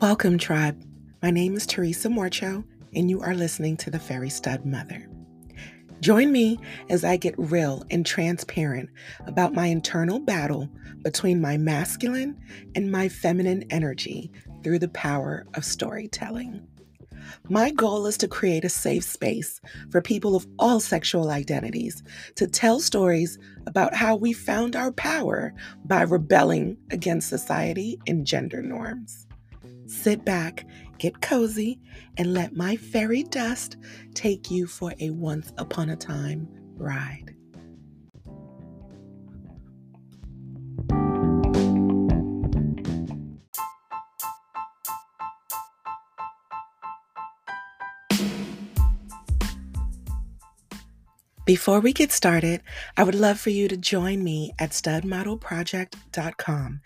Welcome, tribe. My name is Teresa Morcho, and you are listening to the Fairy Stud Mother. Join me as I get real and transparent about my internal battle between my masculine and my feminine energy through the power of storytelling. My goal is to create a safe space for people of all sexual identities to tell stories about how we found our power by rebelling against society and gender norms. Sit back, get cozy, and let my fairy dust take you for a once upon a time ride. Before we get started, I would love for you to join me at studmodelproject.com.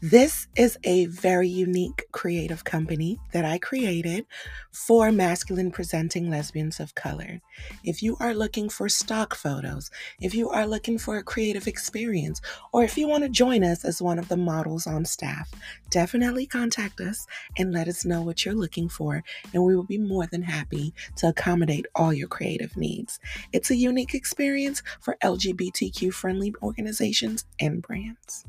This is a very unique creative company that I created for masculine presenting lesbians of color. If you are looking for stock photos, if you are looking for a creative experience, or if you want to join us as one of the models on staff, definitely contact us and let us know what you're looking for, and we will be more than happy to accommodate all your creative needs. It's a unique experience for LGBTQ friendly organizations and brands.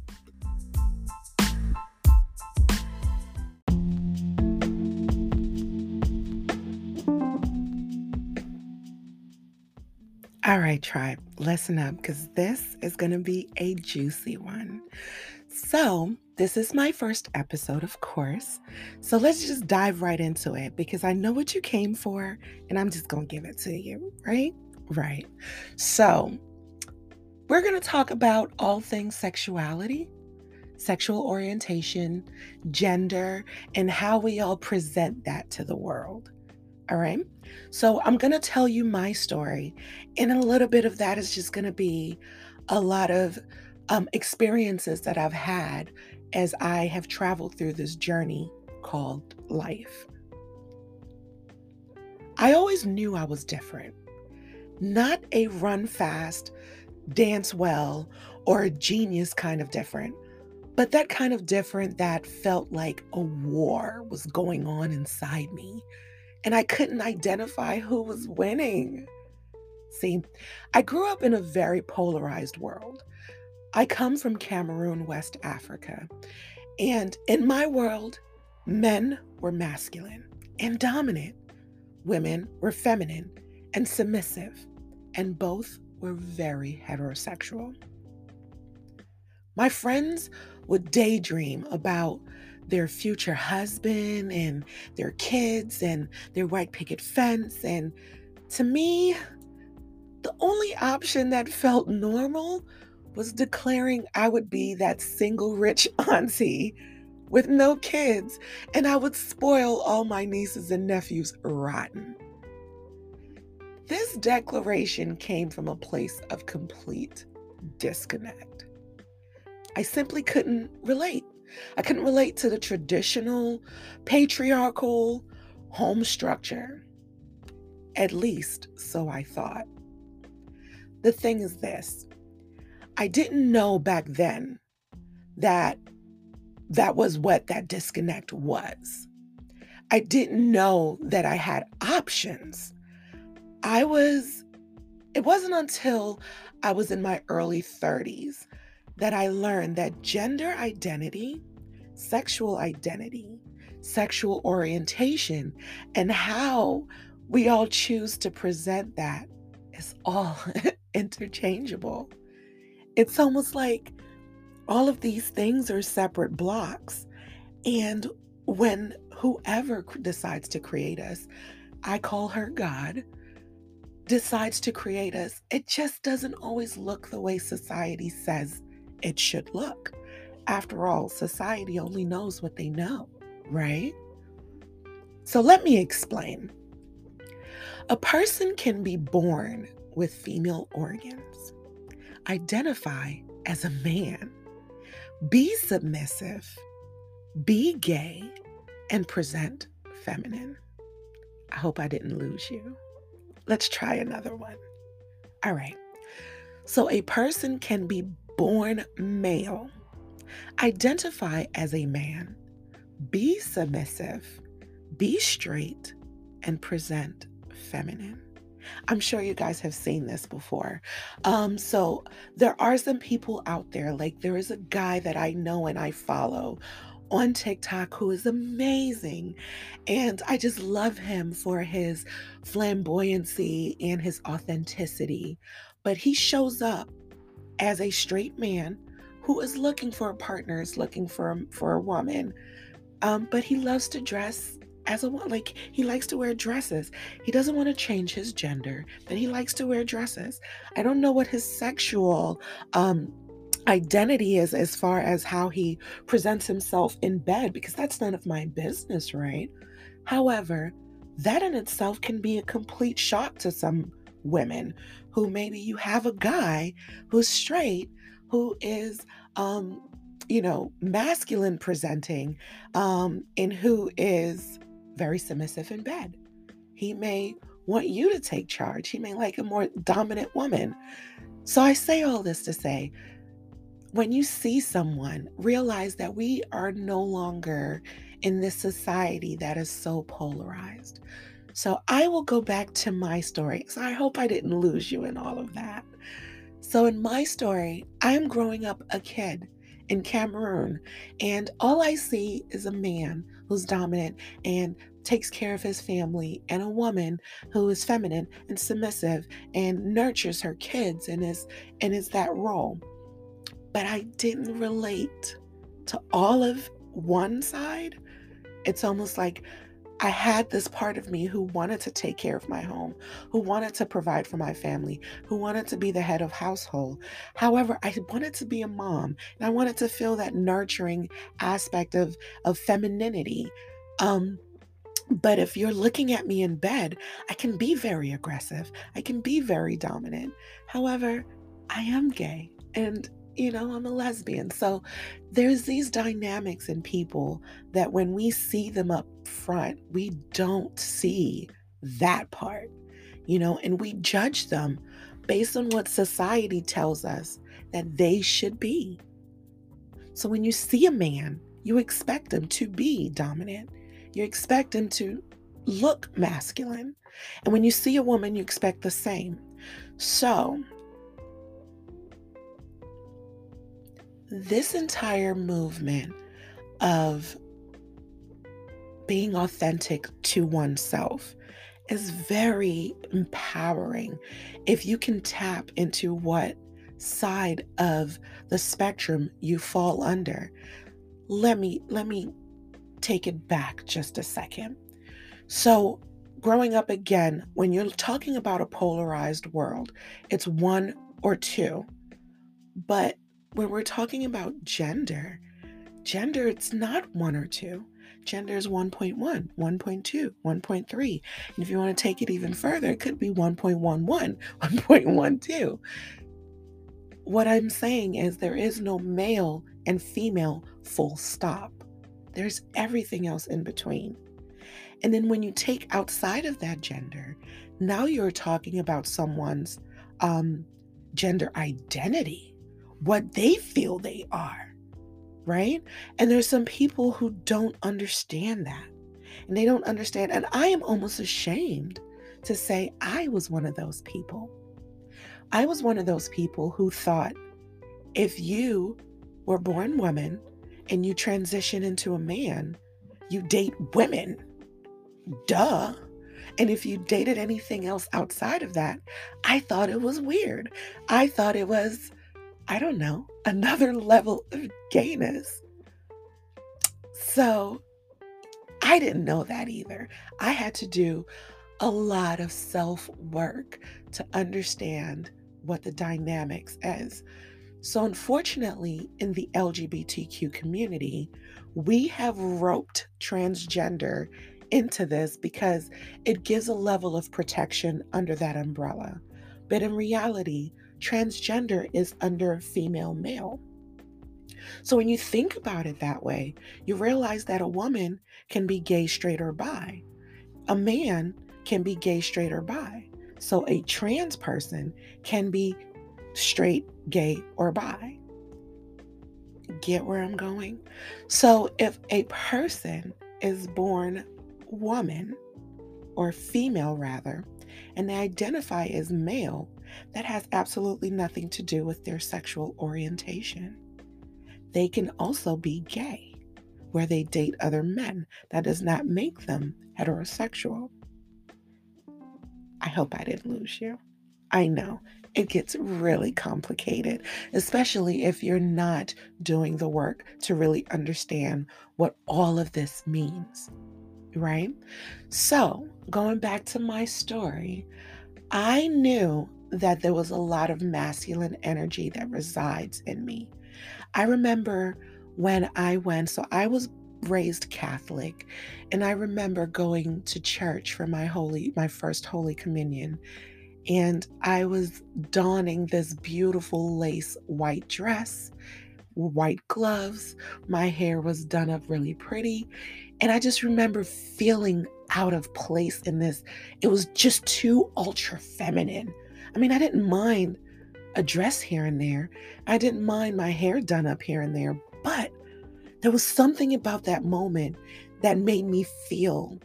All right, tribe, listen up because this is going to be a juicy one. So, this is my first episode, of course. So, let's just dive right into it because I know what you came for and I'm just going to give it to you, right? Right. So, we're going to talk about all things sexuality, sexual orientation, gender, and how we all present that to the world. All right. So I'm going to tell you my story. And a little bit of that is just going to be a lot of um, experiences that I've had as I have traveled through this journey called life. I always knew I was different. Not a run fast, dance well, or a genius kind of different, but that kind of different that felt like a war was going on inside me and I couldn't identify who was winning. See, I grew up in a very polarized world. I come from Cameroon, West Africa. And in my world, men were masculine and dominant, women were feminine and submissive, and both were very heterosexual. My friends would daydream about their future husband and their kids and their white picket fence. And to me, the only option that felt normal was declaring I would be that single rich auntie with no kids and I would spoil all my nieces and nephews rotten. This declaration came from a place of complete disconnect. I simply couldn't relate. I couldn't relate to the traditional patriarchal home structure. At least, so I thought. The thing is this I didn't know back then that that was what that disconnect was. I didn't know that I had options. I was, it wasn't until I was in my early 30s that I learned that gender identity, sexual identity, sexual orientation, and how we all choose to present that is all interchangeable. It's almost like all of these things are separate blocks. And when whoever decides to create us, I call her God, decides to create us, it just doesn't always look the way society says it should look. After all, society only knows what they know, right? So let me explain. A person can be born with female organs, identify as a man, be submissive, be gay, and present feminine. I hope I didn't lose you. Let's try another one. All right. So a person can be born male, identify as a man, be submissive, be straight, and present feminine. I'm sure you guys have seen this before. Um, so there are some people out there, like there is a guy that I know and I follow on TikTok who is amazing. And I just love him for his flamboyancy and his authenticity. But he shows up as a straight man who is looking for a partner, is looking for for a woman. Um, but he loves to dress as a woman. like he likes to wear dresses. He doesn't want to change his gender, but he likes to wear dresses. I don't know what his sexual um identity is as far as how he presents himself in bed because that's none of my business, right? However, that in itself can be a complete shock to some women who maybe you have a guy who's straight who is um you know masculine presenting um and who is very submissive in bed. He may want you to take charge. He may like a more dominant woman. So I say all this to say when you see someone, realize that we are no longer in this society that is so polarized. So I will go back to my story. So I hope I didn't lose you in all of that. So in my story, I am growing up a kid in Cameroon, and all I see is a man who's dominant and takes care of his family, and a woman who is feminine and submissive and nurtures her kids and is and is that role. But I didn't relate to all of one side. It's almost like I had this part of me who wanted to take care of my home, who wanted to provide for my family, who wanted to be the head of household. However, I wanted to be a mom and I wanted to feel that nurturing aspect of, of femininity. Um, but if you're looking at me in bed, I can be very aggressive. I can be very dominant. However, I am gay and you know, I'm a lesbian. So there's these dynamics in people that when we see them up front, we don't see that part, you know, and we judge them based on what society tells us that they should be. So when you see a man, you expect him to be dominant, you expect him to look masculine. And when you see a woman, you expect the same. So, this entire movement of being authentic to oneself is very empowering. If you can tap into what side of the spectrum you fall under let me let me take it back just a second. So growing up again when you're talking about a polarized world it's one or two but when we're talking about gender, gender, it's not one or two. Gender is 1.1, 1.2, 1.3. And if you want to take it even further, it could be 1.11, 1.12. What I'm saying is there is no male and female full stop. There's everything else in between. And then when you take outside of that gender, now you're talking about someone's um, gender identity what they feel they are, right? And there's some people who don't understand that. And they don't understand. And I am almost ashamed to say I was one of those people. I was one of those people who thought if you were born woman and you transition into a man, you date women. Duh. And if you dated anything else outside of that, I thought it was weird. I thought it was I don't know, another level of gayness. So I didn't know that either. I had to do a lot of self work to understand what the dynamics is. So, unfortunately, in the LGBTQ community, we have roped transgender into this because it gives a level of protection under that umbrella. But in reality, transgender is under female male. So when you think about it that way, you realize that a woman can be gay, straight, or bi. A man can be gay, straight, or bi. So a trans person can be straight, gay, or bi. get where I'm going? So, if a person is born woman or female, rather, and they identify as male, that has absolutely nothing to do with their sexual orientation. They can also be gay, where they date other men. That does not make them heterosexual. I hope I didn't lose you. I know it gets really complicated, especially if you're not doing the work to really understand what all of this means, right? So, going back to my story, I knew that there was a lot of masculine energy that resides in me. I remember when I went, so I was raised Catholic, and I remember going to church for my holy my first holy communion and I was donning this beautiful lace white dress, white gloves. My hair was done up really pretty. And I just remember feeling out of place in this. It was just too ultra feminine. I mean, I didn't mind a dress here and there, I didn't mind my hair done up here and there, but there was something about that moment that made me feel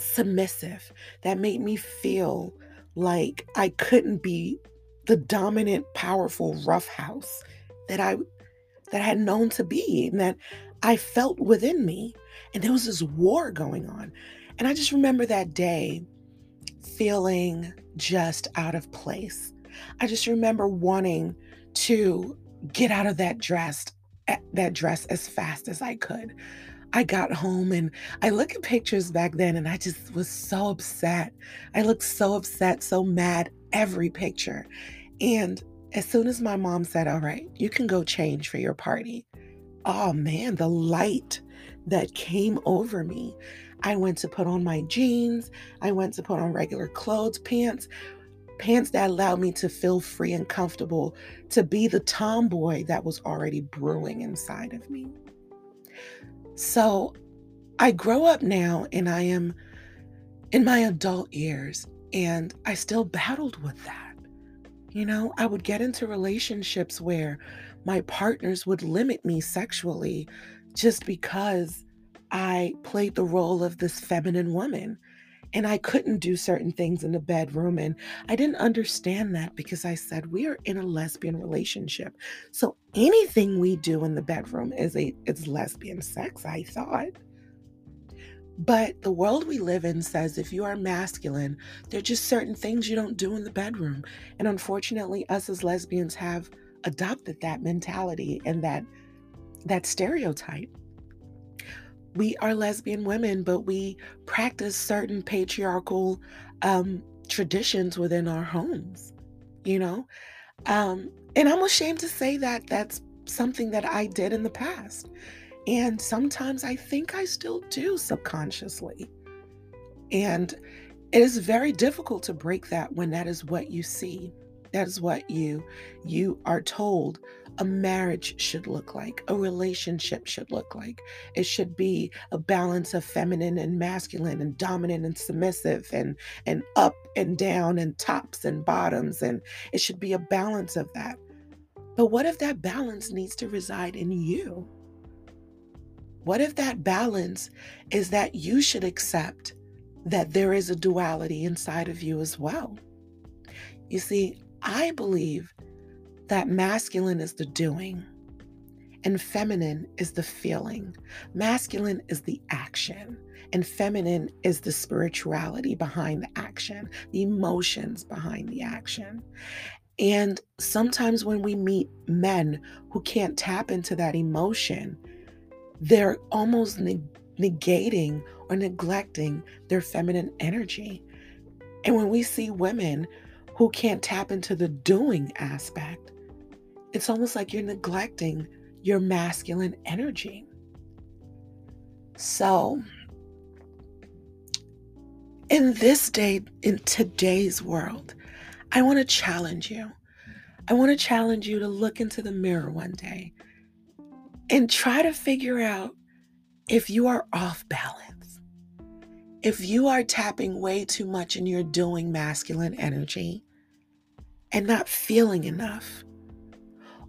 submissive, that made me feel like I couldn't be the dominant, powerful roughhouse that I that I had known to be and that I felt within me. And there was this war going on. And I just remember that day feeling just out of place. I just remember wanting to get out of that dress that dress as fast as I could. I got home and I look at pictures back then and I just was so upset. I looked so upset, so mad every picture. And as soon as my mom said, All right, you can go change for your party, oh man, the light that came over me. I went to put on my jeans, I went to put on regular clothes, pants, pants that allowed me to feel free and comfortable to be the tomboy that was already brewing inside of me. So I grow up now and I am in my adult years and I still battled with that. You know, I would get into relationships where my partners would limit me sexually just because I played the role of this feminine woman and I couldn't do certain things in the bedroom. And I didn't understand that because I said we are in a lesbian relationship. So anything we do in the bedroom is a it's lesbian sex, I thought. But the world we live in says if you are masculine, there are just certain things you don't do in the bedroom. And unfortunately, us as lesbians have adopted that mentality and that that stereotype we are lesbian women, but we practice certain patriarchal um, traditions within our homes, you know? Um, and I'm ashamed to say that that's something that I did in the past. And sometimes I think I still do subconsciously. And it is very difficult to break that when that is what you see. That is what you you are told a marriage should look like, a relationship should look like. It should be a balance of feminine and masculine and dominant and submissive and and up and down and tops and bottoms and it should be a balance of that. But what if that balance needs to reside in you? What if that balance is that you should accept that there is a duality inside of you as well? You see, I believe that masculine is the doing and feminine is the feeling. Masculine is the action, and feminine is the spirituality behind the action, the emotions behind the action. And sometimes when we meet men who can't tap into that emotion, they're almost negating or neglecting their feminine energy. And when we see women who can't tap into the doing aspect, it's almost like you're neglecting your masculine energy. So, in this day, in today's world, I want to challenge you. I want to challenge you to look into the mirror one day and try to figure out if you are off balance. If you are tapping way too much and you're doing masculine energy and not feeling enough,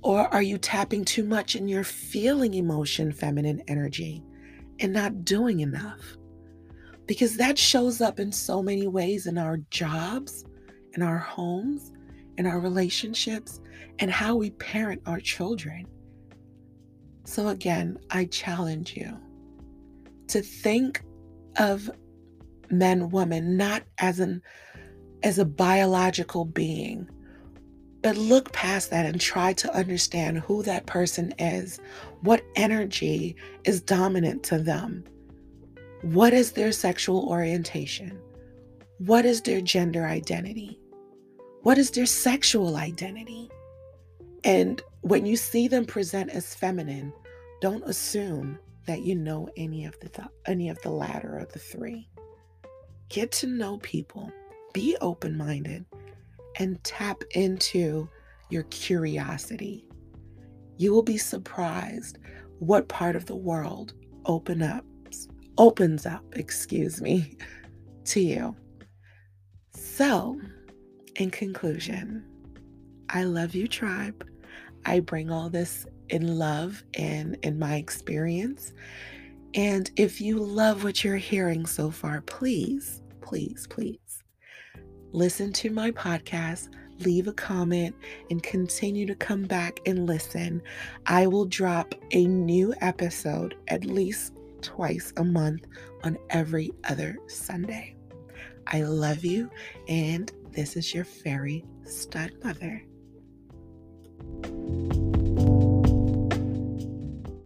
Or are you tapping too much and you're feeling emotion, feminine energy, and not doing enough? Because that shows up in so many ways in our jobs, in our homes, in our relationships, and how we parent our children. So, again, I challenge you to think of men, woman, not as an as a biological being, but look past that and try to understand who that person is, what energy is dominant to them, what is their sexual orientation, what is their gender identity, what is their sexual identity. And when you see them present as feminine, don't assume that you know any of the th- any of the latter of the three. Get to know people, be open-minded, and tap into your curiosity. You will be surprised what part of the world open up opens up, excuse me, to you. So, in conclusion, I love you, tribe. I bring all this in love and in my experience. And if you love what you're hearing so far, please, please, please listen to my podcast, leave a comment, and continue to come back and listen. I will drop a new episode at least twice a month on every other Sunday. I love you, and this is your fairy stud mother.